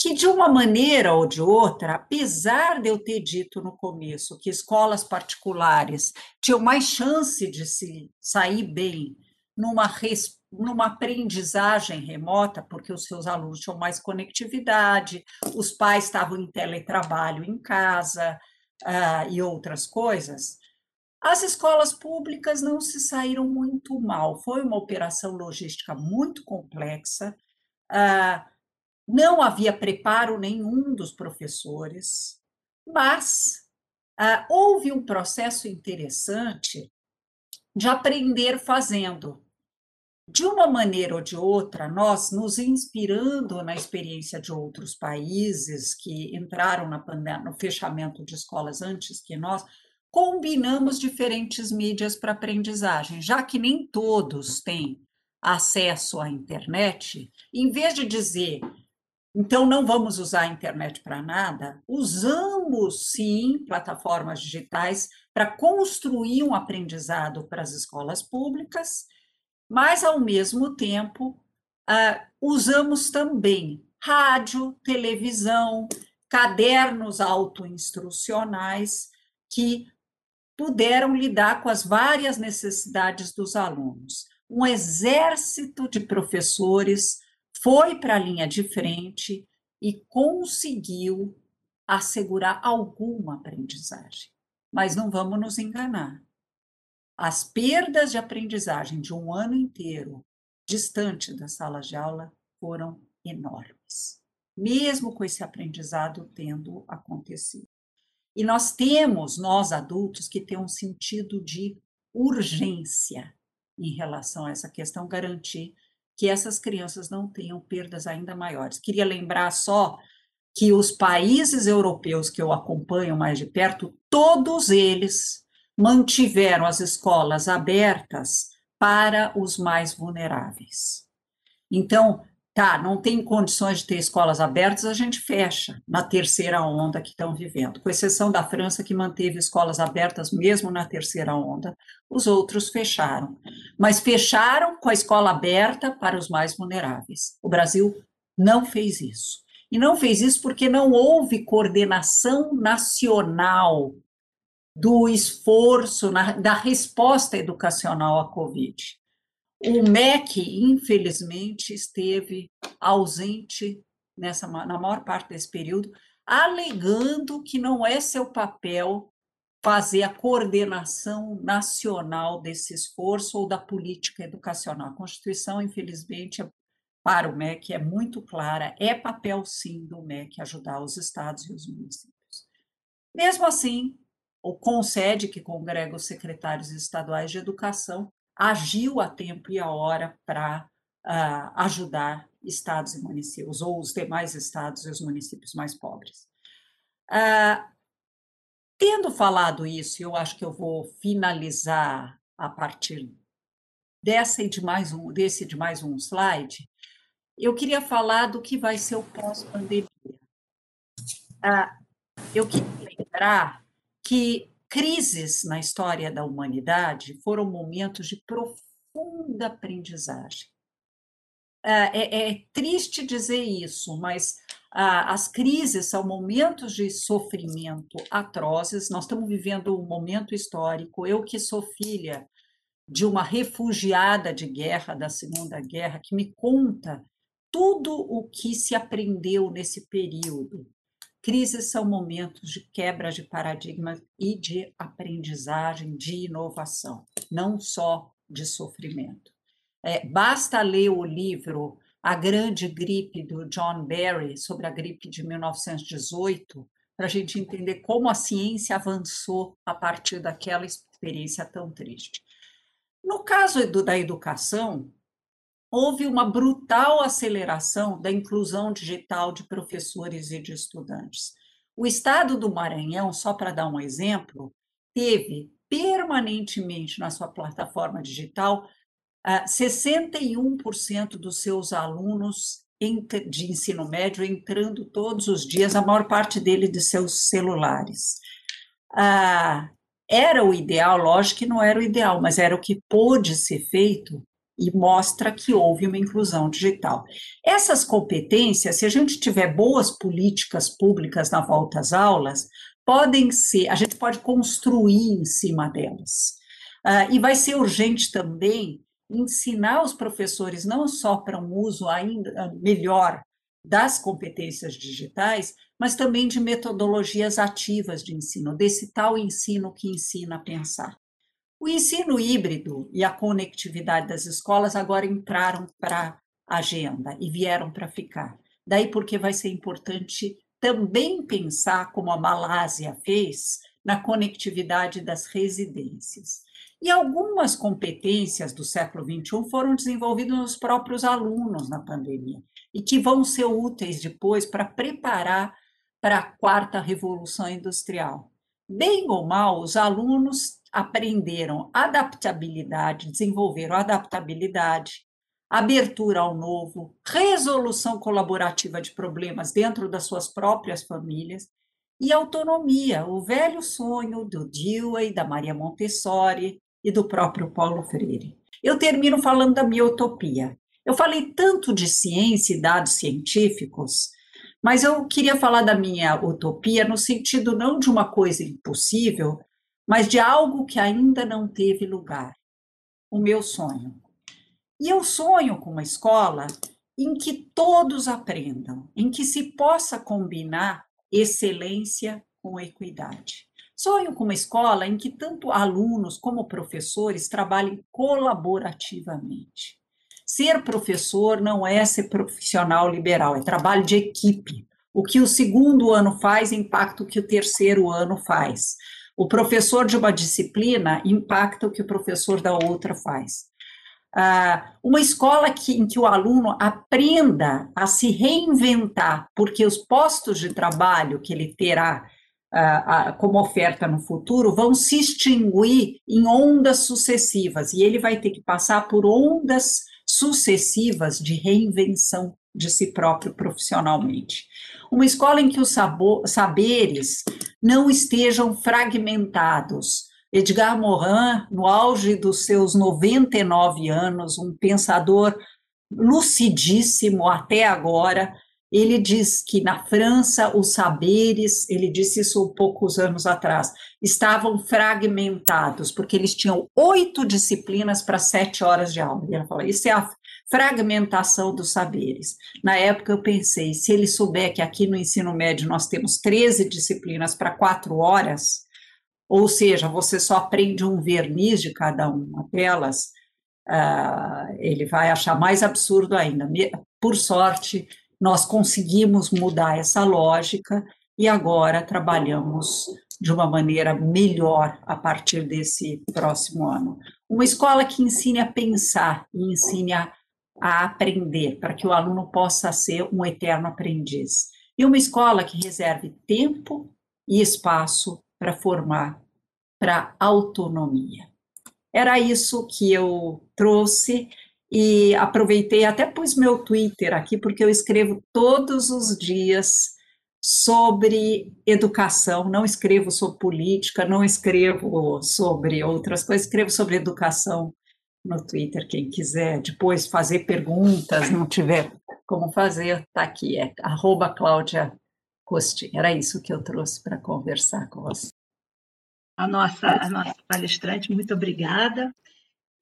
[SPEAKER 3] Que de uma maneira ou de outra, apesar de eu ter dito no começo que escolas particulares tinham mais chance de se sair bem numa, numa aprendizagem remota, porque os seus alunos tinham mais conectividade, os pais estavam em teletrabalho em casa, uh, e outras coisas, As escolas públicas não se saíram muito mal. Foi uma operação logística muito complexa. Ah, não havia preparo nenhum dos professores, mas ah, houve um processo interessante de aprender fazendo. De uma maneira ou de outra, nós nos inspirando na experiência de outros países que entraram na no fechamento de escolas antes que nós, combinamos diferentes mídias para aprendizagem, já que nem todos têm acesso à internet, em vez de dizer então, não vamos usar a internet para nada? Usamos, sim, plataformas digitais para construir um aprendizado para as escolas públicas, mas, ao mesmo tempo, uh, usamos também rádio, televisão, cadernos autoinstrucionais que puderam lidar com as várias necessidades dos alunos. Um exército de professores foi para a linha de frente e conseguiu assegurar alguma aprendizagem. Mas não vamos nos enganar. As perdas de aprendizagem de um ano inteiro distante das salas de aula foram enormes, mesmo com esse aprendizado tendo acontecido. E nós temos, nós adultos, que ter um sentido de urgência em relação a essa questão, garantir que essas crianças não tenham perdas ainda maiores. Queria lembrar só que os países europeus que eu acompanho mais de perto, todos eles mantiveram as escolas abertas para os mais vulneráveis. Então, Tá, não tem condições de ter escolas abertas, a gente fecha na terceira onda que estão vivendo, com exceção da França, que manteve escolas abertas mesmo na terceira onda, os outros fecharam. Mas fecharam com a escola aberta para os mais vulneráveis. O Brasil não fez isso. E não fez isso porque não houve coordenação nacional do esforço, na, da resposta educacional à Covid. O MEC, infelizmente, esteve ausente nessa, na maior parte desse período, alegando que não é seu papel fazer a coordenação nacional desse esforço ou da política educacional. A Constituição, infelizmente, para o MEC é muito clara, é papel sim do MEC ajudar os estados e os municípios. Mesmo assim, o CONSED, que congrega os secretários estaduais de educação, agiu a tempo e a hora para uh, ajudar estados e municípios, ou os demais estados e os municípios mais pobres. Uh, tendo falado isso, eu acho que eu vou finalizar a partir dessa e de mais um, desse de mais um slide. Eu queria falar do que vai ser o pós-pandemia. Uh, eu queria lembrar que crises na história da humanidade foram momentos de profunda aprendizagem. É, é, é triste dizer isso, mas as crises são momentos de sofrimento atrozes. Nós estamos vivendo um momento histórico. Eu, que sou filha de uma refugiada de guerra, da Segunda Guerra, que me conta tudo o que se aprendeu nesse período Crises são momentos de quebra de paradigmas e de aprendizagem, de inovação, não só de sofrimento. É, basta ler o livro A Grande Gripe, do John Barry, sobre a gripe de 1918, para a gente entender como a ciência avançou a partir daquela experiência tão triste. No caso da educação, houve uma brutal aceleração da inclusão digital de professores e de estudantes. O estado do Maranhão, só para dar um exemplo, teve permanentemente na sua plataforma digital 61% ah, dos seus alunos de ensino médio entrando todos os dias, a maior parte dele de seus celulares. Ah, era o ideal, lógico que não era o ideal, mas era o que pôde ser feito e mostra que houve uma inclusão digital. Essas competências, se a gente tiver boas políticas públicas na volta às aulas, podem ser, a gente pode construir em cima delas. Uh, e vai ser urgente também ensinar os professores não só para um uso ainda melhor das competências digitais, mas também de metodologias ativas de ensino, desse tal ensino que ensina a pensar. O ensino híbrido e a conectividade das escolas agora entraram para a agenda e vieram para ficar. Daí porque vai ser importante também pensar, como a Malásia fez, na conectividade das residências. E algumas competências do século XXI foram desenvolvidas nos próprios alunos na pandemia e que vão ser úteis depois para preparar para a quarta revolução industrial. Bem ou mal, os alunos aprenderam adaptabilidade, desenvolveram adaptabilidade, abertura ao novo, resolução colaborativa de problemas dentro das suas próprias famílias e autonomia, o velho sonho do Dewey, da Maria Montessori e do próprio Paulo Freire. Eu termino falando da minha utopia. Eu falei tanto de ciência e dados científicos, mas eu queria falar da minha utopia no sentido não de uma coisa impossível, mas de algo que ainda não teve lugar. O meu sonho. E eu sonho com uma escola em que todos aprendam, em que se possa combinar excelência com equidade. Sonho com uma escola em que tanto alunos como professores trabalhem colaborativamente. Ser professor não é ser profissional liberal, é trabalho de equipe. O que o segundo ano faz impacta o que o terceiro ano faz. O professor de uma disciplina impacta o que o professor da outra faz. Ah, uma escola que, em que o aluno aprenda a se reinventar, porque os postos de trabalho que ele terá ah, ah, como oferta no futuro vão se extinguir em ondas sucessivas, e ele vai ter que passar por ondas sucessivas de reinvenção de si próprio profissionalmente. Uma escola em que os saberes não estejam fragmentados. Edgar Morin, no auge dos seus 99 anos, um pensador lucidíssimo até agora, ele diz que na França os saberes, ele disse isso poucos anos atrás, estavam fragmentados, porque eles tinham oito disciplinas para sete horas de aula. E fala, isso é a fragmentação dos saberes. Na época eu pensei, se ele souber que aqui no ensino médio nós temos 13 disciplinas para quatro horas, ou seja, você só aprende um verniz de cada uma delas, uh, ele vai achar mais absurdo ainda. Por sorte, nós conseguimos mudar essa lógica e agora trabalhamos de uma maneira melhor a partir desse próximo ano. Uma escola que ensine a pensar e ensine a, a aprender, para que o aluno possa ser um eterno aprendiz. E uma escola que reserve tempo e espaço para formar para autonomia. Era isso que eu trouxe e aproveitei, até pus meu Twitter aqui, porque eu escrevo todos os dias sobre educação, não escrevo sobre política, não escrevo sobre outras coisas, escrevo sobre educação no Twitter, quem quiser depois fazer perguntas, não tiver como fazer, está aqui, é arroba Cláudia Costi. Era isso que eu trouxe para conversar com você.
[SPEAKER 4] A nossa, a nossa palestrante, muito obrigada.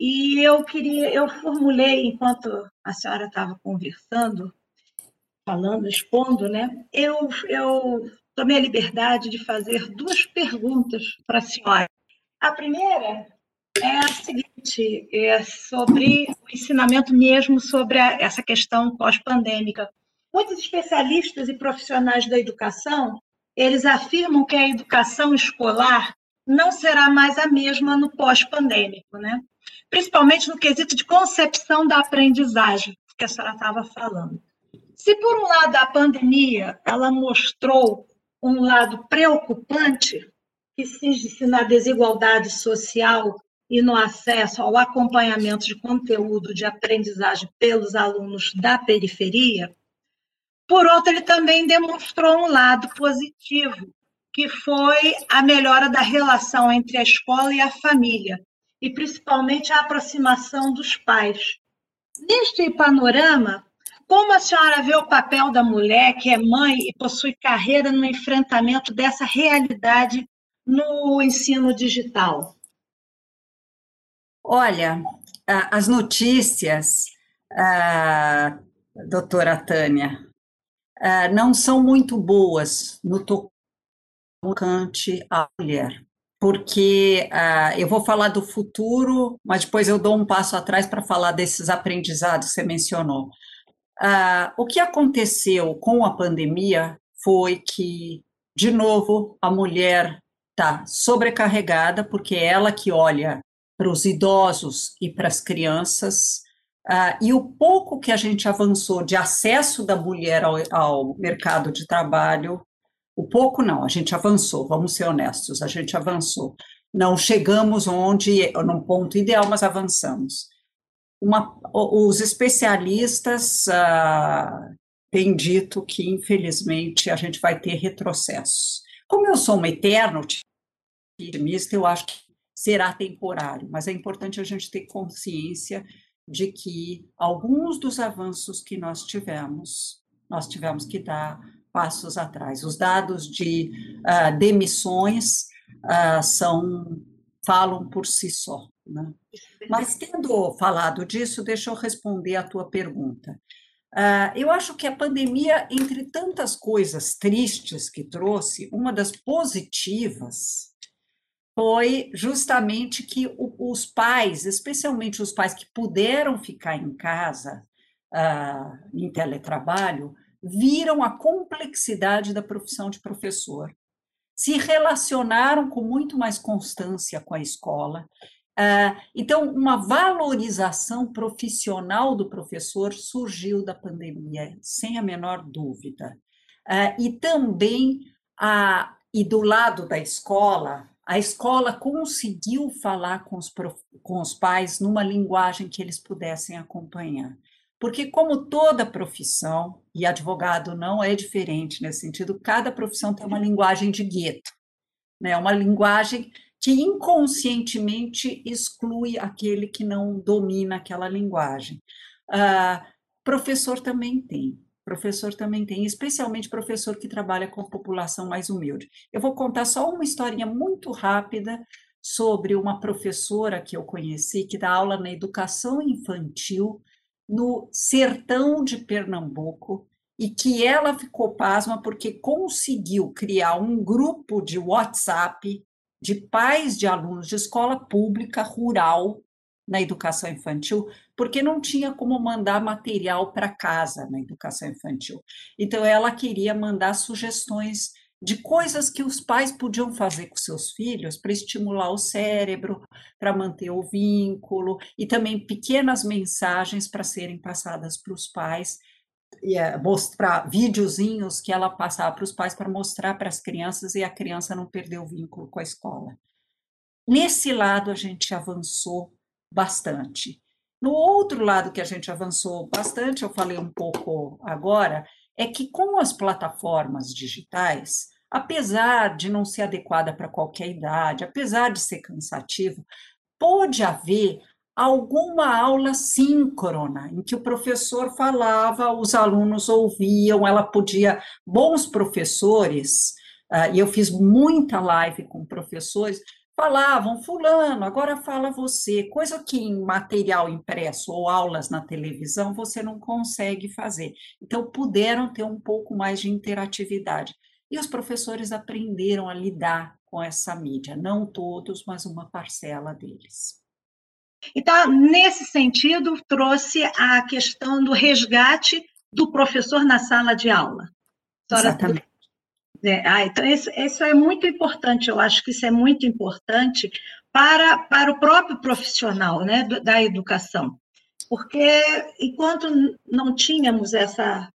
[SPEAKER 4] E eu queria, eu formulei, enquanto a senhora estava conversando, falando, expondo, né? Eu, eu tomei a liberdade de fazer duas perguntas para a senhora. A primeira é a seguinte, é sobre o ensinamento mesmo sobre a, essa questão pós-pandêmica. Muitos especialistas e profissionais da educação, eles afirmam que a educação escolar não será mais a mesma no pós-pandêmico, né? principalmente no quesito de concepção da aprendizagem, que a senhora estava falando. Se, por um lado, a pandemia ela mostrou um lado preocupante, que se na desigualdade social e no acesso ao acompanhamento de conteúdo de aprendizagem pelos alunos da periferia, por outro, ele também demonstrou um lado positivo, que foi a melhora da relação entre a escola e a família, e principalmente a aproximação dos pais. Neste panorama, como a senhora vê o papel da mulher que é mãe e possui carreira no enfrentamento dessa realidade no ensino digital?
[SPEAKER 3] Olha, as notícias, doutora Tânia, não são muito boas no tocante à mulher porque eu vou falar do futuro, mas depois eu dou um passo atrás para falar desses aprendizados que você mencionou. O que aconteceu com a pandemia foi que, de novo, a mulher está sobrecarregada, porque é ela que olha para os idosos e para as crianças, uh, e o pouco que a gente avançou de acesso da mulher ao, ao mercado de trabalho, o pouco não, a gente avançou, vamos ser honestos, a gente avançou. Não chegamos onde, num ponto ideal, mas avançamos. Uma, os especialistas uh, têm dito que, infelizmente, a gente vai ter retrocessos. Como eu sou um eterno otimista, eu acho que será temporário, mas é importante a gente ter consciência de que alguns dos avanços que nós tivemos, nós tivemos que dar passos atrás. Os dados de uh, demissões uh, são falam por si só. Né? Mas tendo falado disso, deixa eu responder a tua pergunta. Uh, eu acho que a pandemia, entre tantas coisas tristes que trouxe, uma das positivas foi justamente que os pais, especialmente os pais que puderam ficar em casa uh, em teletrabalho, viram a complexidade da profissão de professor, se relacionaram com muito mais constância com a escola. Uh, então, uma valorização profissional do professor surgiu da pandemia, sem a menor dúvida. Uh, e também, a, e do lado da escola, a escola conseguiu falar com os, com os pais numa linguagem que eles pudessem acompanhar. Porque, como toda profissão, e advogado não é diferente nesse sentido, cada profissão tem uma linguagem de gueto, né? uma linguagem que inconscientemente exclui aquele que não domina aquela linguagem. Uh, professor também tem. Professor também tem, especialmente professor que trabalha com população mais humilde. Eu vou contar só uma historinha muito rápida sobre uma professora que eu conheci, que dá aula na educação infantil no sertão de Pernambuco, e que ela ficou pasma porque conseguiu criar um grupo de WhatsApp de pais de alunos de escola pública rural na educação infantil, porque não tinha como mandar material para casa na educação infantil. Então, ela queria mandar sugestões de coisas que os pais podiam fazer com seus filhos para estimular o cérebro, para manter o vínculo, e também pequenas mensagens para serem passadas para os pais, é, mostrar videozinhos que ela passava para os pais para mostrar para as crianças e a criança não perder o vínculo com a escola. Nesse lado, a gente avançou bastante. No outro lado que a gente avançou bastante, eu falei um pouco agora, é que com as plataformas digitais, apesar de não ser adequada para qualquer idade, apesar de ser cansativo, pode haver alguma aula síncrona, em que o professor falava, os alunos ouviam, ela podia. Bons professores, uh, e eu fiz muita live com professores, falavam, Fulano, agora fala você, coisa que em material impresso ou aulas na televisão você não consegue fazer. Então, puderam ter um pouco mais de interatividade. E os professores aprenderam a lidar com essa mídia, não todos, mas uma parcela deles.
[SPEAKER 4] Então, nesse sentido, trouxe a questão do resgate do professor na sala de aula.
[SPEAKER 3] Exatamente.
[SPEAKER 4] É, ah, então, isso, isso é muito importante, eu acho que isso é muito importante para, para o próprio profissional né, da educação. Porque enquanto não tínhamos essa,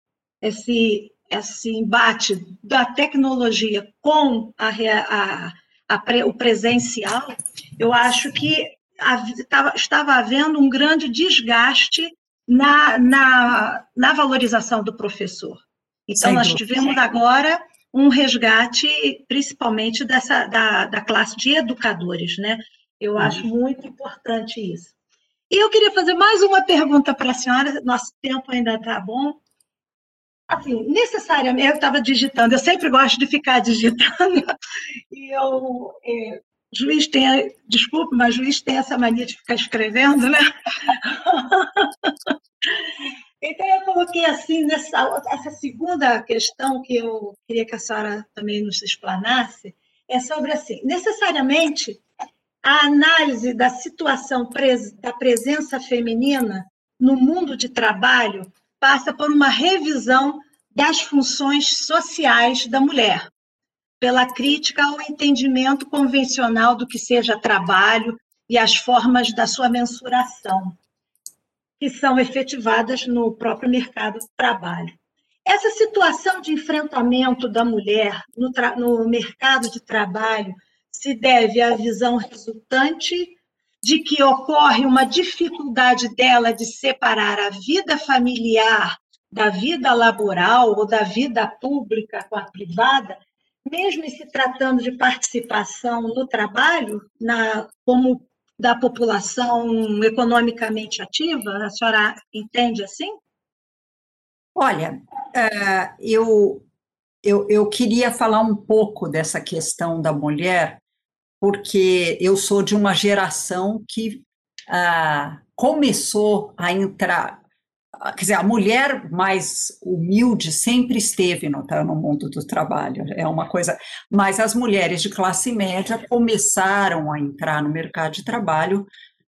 [SPEAKER 4] esse, esse embate da tecnologia com a, a, a, o presencial, eu acho que estava, estava havendo um grande desgaste na, na, na valorização do professor. Então, Sem nós dúvida. tivemos agora um resgate, principalmente dessa, da, da classe de educadores, né? Eu uhum. acho muito importante isso. E eu queria fazer mais uma pergunta para a senhora, nosso tempo ainda está bom. Assim, necessariamente, eu estava digitando, eu sempre gosto de ficar [LAUGHS] digitando, e eu, é, juiz tem, desculpe, mas juiz tem essa mania de ficar escrevendo, né? [LAUGHS] Então, eu coloquei assim, nessa essa segunda questão que eu queria que a senhora também nos explanasse, é sobre assim, necessariamente a análise da situação da presença feminina no mundo de trabalho passa por uma revisão das funções sociais da mulher, pela crítica ao entendimento convencional do que seja trabalho e as formas da sua mensuração, que são efetivadas no próprio mercado de trabalho. Essa situação de enfrentamento da mulher no, no mercado de trabalho se deve à visão resultante de que ocorre uma dificuldade dela de separar a vida familiar da vida laboral ou da vida pública com a privada, mesmo se tratando de participação no trabalho, na, como da população economicamente ativa? A senhora entende assim?
[SPEAKER 3] Olha, é, eu, eu, eu queria falar um pouco dessa questão da mulher, porque eu sou de uma geração que ah, começou a entrar, quer dizer, a mulher mais humilde sempre esteve no, tá, no mundo do trabalho, é uma coisa, mas as mulheres de classe média começaram a entrar no mercado de trabalho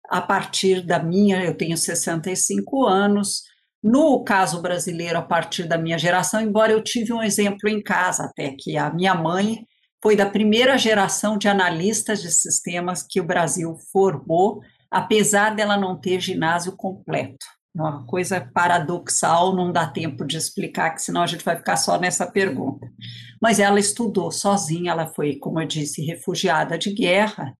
[SPEAKER 3] a partir da minha, eu tenho 65 anos, no caso brasileiro, a partir da minha geração, embora eu tive um exemplo em casa até, que a minha mãe foi da primeira geração de analistas de sistemas que o Brasil formou, apesar dela não ter ginásio completo. Uma coisa paradoxal, não dá tempo de explicar, que senão a gente vai ficar só nessa pergunta. Mas ela estudou sozinha, ela foi, como eu disse, refugiada de guerra,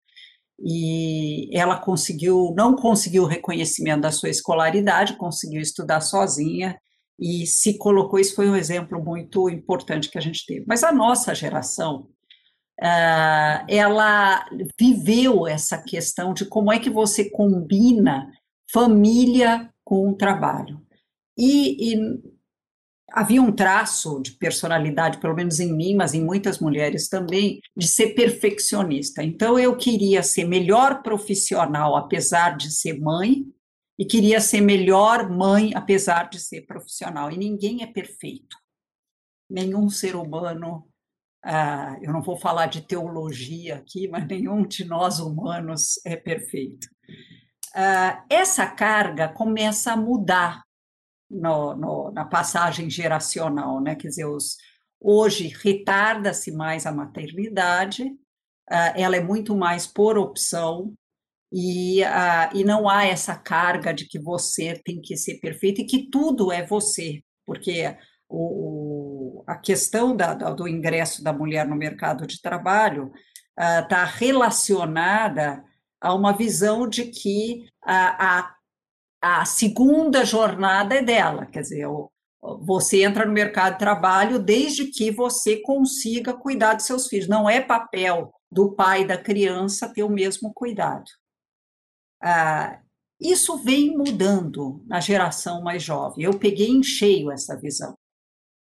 [SPEAKER 3] e ela conseguiu, não conseguiu o reconhecimento da sua escolaridade, conseguiu estudar sozinha e se colocou, isso foi um exemplo muito importante que a gente teve. Mas a nossa geração, uh, ela viveu essa questão de como é que você combina família com o trabalho. E, e havia um traço de personalidade, pelo menos em mim, mas em muitas mulheres também, de ser perfeccionista. Então eu queria ser melhor profissional apesar de ser mãe e queria ser melhor mãe apesar de ser profissional. E ninguém é perfeito. Nenhum ser humano, ah, eu não vou falar de teologia aqui, mas nenhum de nós humanos é perfeito. Ah, essa carga começa a mudar no, no, na passagem geracional, né? Quer dizer, os, hoje retarda-se mais a maternidade, uh, ela é muito mais por opção, e, uh, e não há essa carga de que você tem que ser perfeito e que tudo é você, porque o, a questão da, do ingresso da mulher no mercado de trabalho está uh, relacionada a uma visão de que a, a a segunda jornada é dela, quer dizer, você entra no mercado de trabalho desde que você consiga cuidar de seus filhos. Não é papel do pai da criança ter o mesmo cuidado. Ah, isso vem mudando na geração mais jovem. Eu peguei em cheio essa visão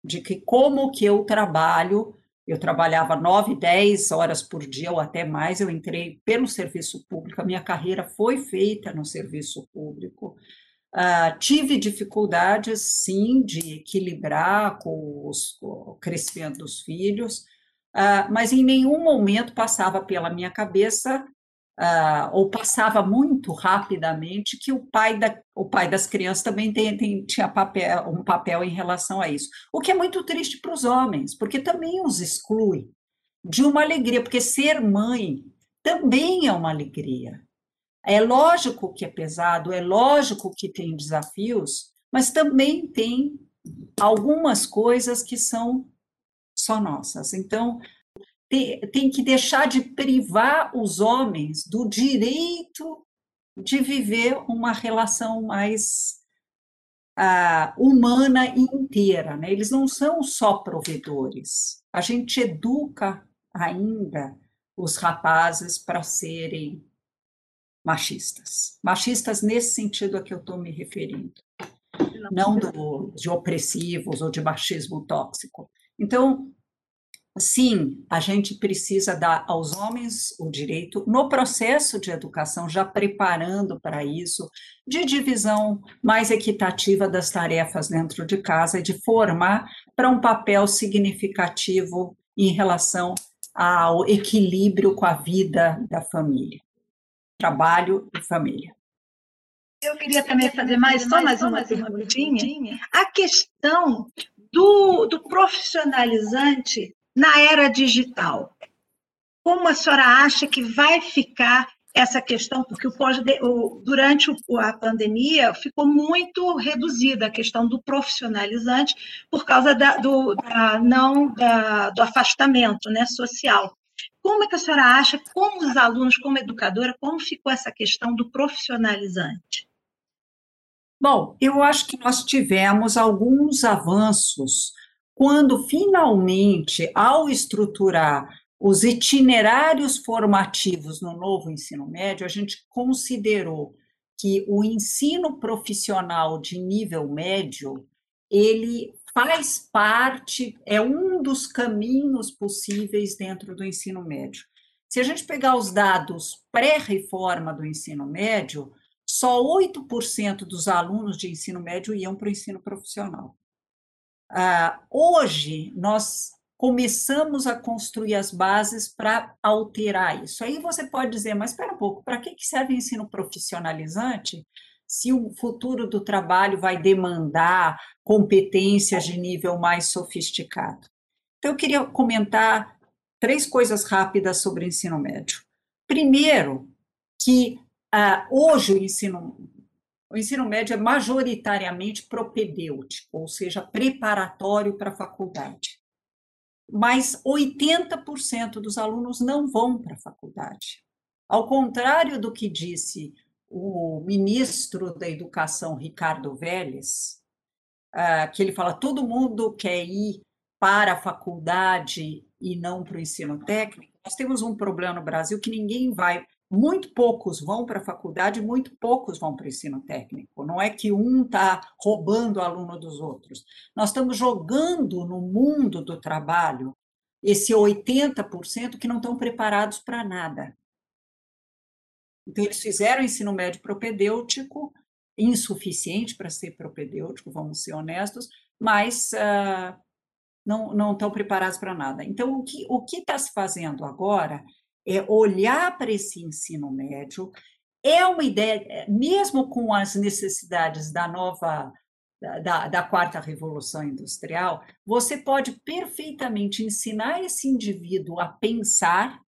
[SPEAKER 3] de que como que eu trabalho eu trabalhava nove, dez horas por dia ou até mais. Eu entrei pelo serviço público, a minha carreira foi feita no serviço público. Uh, tive dificuldades, sim, de equilibrar com, os, com o crescimento dos filhos, uh, mas em nenhum momento passava pela minha cabeça uh, ou passava muito rapidamente que o pai, da, o pai das crianças também tem, tem, tinha papel, um papel em relação a isso. O que é muito triste para os homens, porque também os exclui de uma alegria, porque ser mãe também é uma alegria. É lógico que é pesado, é lógico que tem desafios, mas também tem algumas coisas que são só nossas. Então, tem, que deixar de privar os homens do direito de viver uma relação mais uh, humana e inteira. Né? Eles não são só provedores. A gente educa ainda os rapazes para serem machistas. Machistas nesse sentido a que eu estou me referindo. Não do, de opressivos ou de machismo tóxico. Então, Sim, a gente precisa dar aos homens o direito, no processo de educação, já preparando para isso, de divisão mais equitativa das tarefas dentro de casa e de formar para um papel significativo em relação ao equilíbrio com a vida da família, trabalho e família.
[SPEAKER 4] Eu queria também fazer mais, só mais uma perguntinha. A questão do, do profissionalizante na era digital. Como a senhora acha que vai ficar essa questão, porque o pós, durante a pandemia ficou muito reduzida a questão do profissionalizante por causa da, do, da, não, da, do afastamento né, social. Como é que a senhora acha, como os alunos, como educadora, como ficou essa questão do profissionalizante?
[SPEAKER 3] Bom, eu acho que nós tivemos alguns avanços quando finalmente, ao estruturar os itinerários formativos no novo ensino médio, a gente considerou que o ensino profissional de nível médio, ele faz parte, é um dos caminhos possíveis dentro do ensino médio. Se a gente pegar os dados pré-reforma do ensino médio, só 8% dos alunos de ensino médio iam para o ensino profissional. Uh, hoje, nós começamos a construir as bases para alterar isso. Aí você pode dizer, mas espera um pouco, para que serve o ensino profissionalizante se o futuro do trabalho vai demandar competências de nível mais sofisticado? Então, eu queria comentar três coisas rápidas sobre o ensino médio. Primeiro, que ah, hoje o ensino, o ensino médio é majoritariamente propedêutico, ou seja, preparatório para a faculdade. Mas 80% dos alunos não vão para a faculdade. Ao contrário do que disse o ministro da Educação, Ricardo Vélez, ah, que ele fala todo mundo quer ir para a faculdade e não para o ensino técnico, nós temos um problema no Brasil que ninguém vai muito poucos vão para a faculdade, muito poucos vão para o ensino técnico. Não é que um está roubando aluno dos outros. Nós estamos jogando no mundo do trabalho esse 80% que não estão preparados para nada. Então, eles fizeram ensino médio propedêutico, insuficiente para ser propedêutico, vamos ser honestos, mas uh, não, não estão preparados para nada. Então, o que o está se fazendo agora é olhar para esse ensino médio, é uma ideia, é, mesmo com as necessidades da nova, da, da quarta revolução industrial, você pode perfeitamente ensinar esse indivíduo a pensar,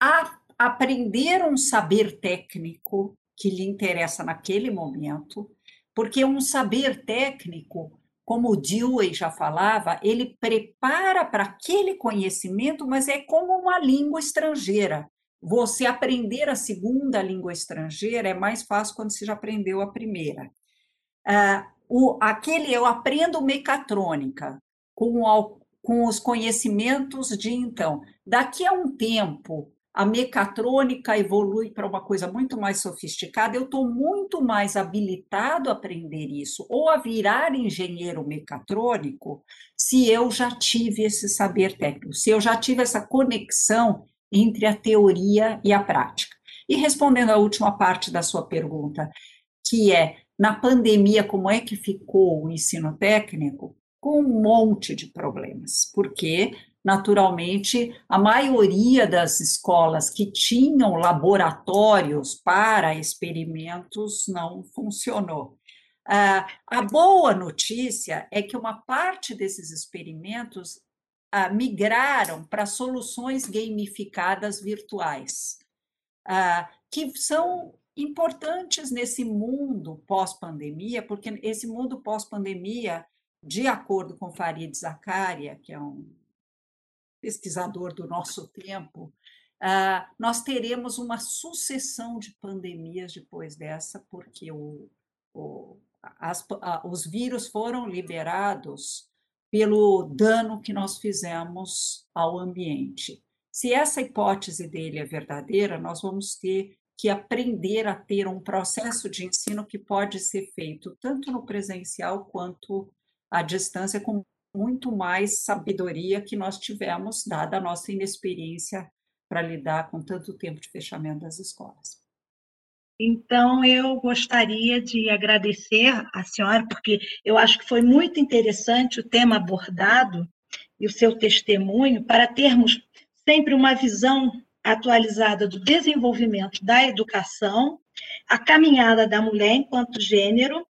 [SPEAKER 3] a aprender um saber técnico que lhe interessa naquele momento, porque um saber técnico como o Dewey já falava, ele prepara para aquele conhecimento, mas é como uma língua estrangeira. Você aprender a segunda língua estrangeira é mais fácil quando você já aprendeu a primeira. Ah, o, aquele eu aprendo mecatrônica com, com os conhecimentos de então. Daqui a um tempo, a mecatrônica evolui para uma coisa muito mais sofisticada, eu estou muito mais habilitado a aprender isso, ou a virar engenheiro mecatrônico, se eu já tive esse saber técnico, se eu já tive essa conexão entre a teoria e a prática. E respondendo à última parte da sua pergunta, que é, na pandemia, como é que ficou o ensino técnico? Com um monte de problemas, porque naturalmente, a maioria das escolas que tinham laboratórios para experimentos não funcionou. Uh, a boa notícia é que uma parte desses experimentos uh, migraram para soluções gamificadas virtuais, uh, que são importantes nesse mundo pós-pandemia, porque esse mundo pós-pandemia, de acordo com Farid Zakaria, que é um pesquisador do nosso tempo, uh, nós teremos uma sucessão de pandemias depois dessa, porque o, o, as, os vírus foram liberados pelo dano que nós fizemos ao ambiente. Se essa hipótese dele é verdadeira, nós vamos ter que aprender a ter um processo de ensino que pode ser feito tanto no presencial quanto à distância, com muito mais sabedoria que nós tivemos, dada a nossa inexperiência para lidar com tanto tempo de fechamento das escolas.
[SPEAKER 4] Então, eu gostaria de agradecer a senhora, porque eu acho que foi muito interessante o tema abordado e o seu testemunho, para termos sempre uma visão atualizada do desenvolvimento da educação, a caminhada da mulher enquanto gênero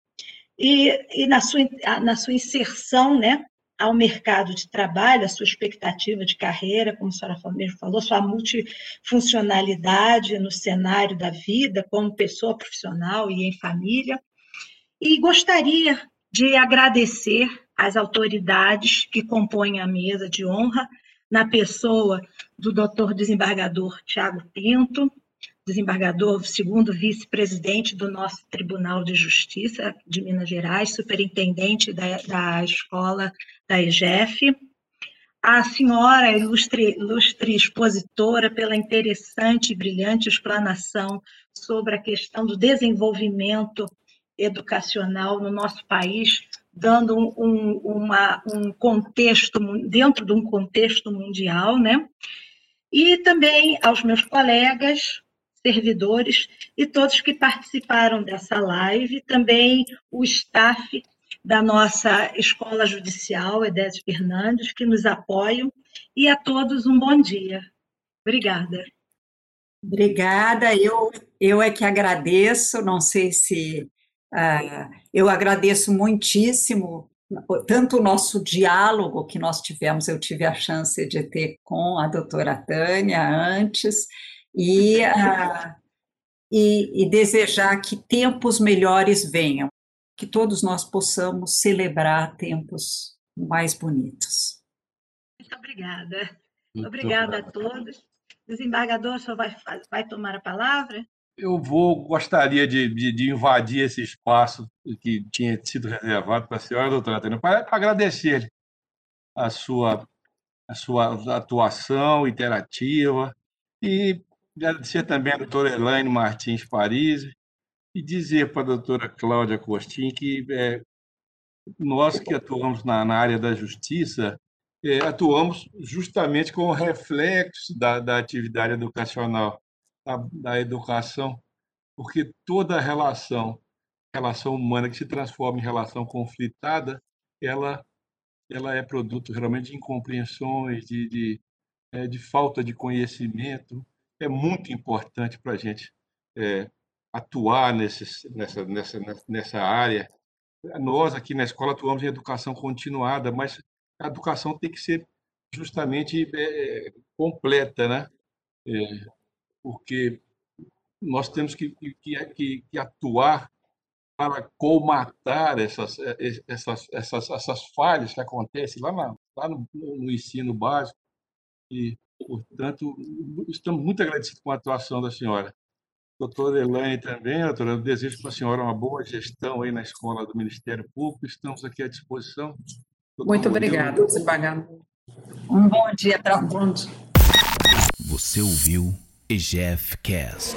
[SPEAKER 4] e, e na, sua, na sua inserção né, ao mercado de trabalho, a sua expectativa de carreira, como a senhora mesmo falou, sua multifuncionalidade no cenário da vida, como pessoa profissional e em família. E gostaria de agradecer às autoridades que compõem a mesa de honra, na pessoa do doutor desembargador Tiago Pinto, desembargador, segundo vice-presidente do nosso Tribunal de Justiça de Minas Gerais, superintendente da, da escola da EGEF, a senhora ilustre, ilustre expositora pela interessante e brilhante explanação sobre a questão do desenvolvimento educacional no nosso país, dando um, uma, um contexto, dentro de um contexto mundial, né? E também aos meus colegas, servidores e todos que participaram dessa live, também o staff da nossa Escola Judicial, Edésio Fernandes, que nos apoiam, e a todos um bom dia. Obrigada.
[SPEAKER 3] Obrigada, eu, eu é que agradeço, não sei se uh, eu agradeço muitíssimo tanto o nosso diálogo que nós tivemos, eu tive a chance de ter com a doutora Tânia antes, e, uh, e, e desejar que tempos melhores venham, que todos nós possamos celebrar tempos mais bonitos.
[SPEAKER 4] Muito obrigada. Muito obrigada a todos. Desembargador, o senhor vai, vai tomar a palavra?
[SPEAKER 2] Eu vou, gostaria de, de, de, invadir esse espaço que tinha sido reservado para a senhora, doutora Tânia, para agradecer a sua, a sua atuação interativa e Agradecer também a doutora Elaine Martins Paris e dizer para a doutora Cláudia Costin que é, nós que atuamos na, na área da justiça, é, atuamos justamente com o reflexo da, da atividade educacional, da, da educação, porque toda relação, relação humana que se transforma em relação conflitada, ela, ela é produto realmente de incompreensões, de, de, é, de falta de conhecimento, é muito importante para a gente é, atuar nessa, nessa, nessa área. Nós, aqui na escola, atuamos em educação continuada, mas a educação tem que ser justamente é, completa, né? É, porque nós temos que, que, que, que, atuar para colmatar essas, é, essas, essas, essas falhas que acontecem lá, na, lá no, no ensino básico. E Portanto, estamos muito agradecidos com a atuação da senhora. Doutora Elaine também, doutora, eu desejo para a senhora uma boa gestão aí na escola do Ministério Público. Estamos aqui à disposição.
[SPEAKER 3] Doutor muito obrigada, desembargador. Um bom dia para todos.
[SPEAKER 1] Você ouviu EGF Cast.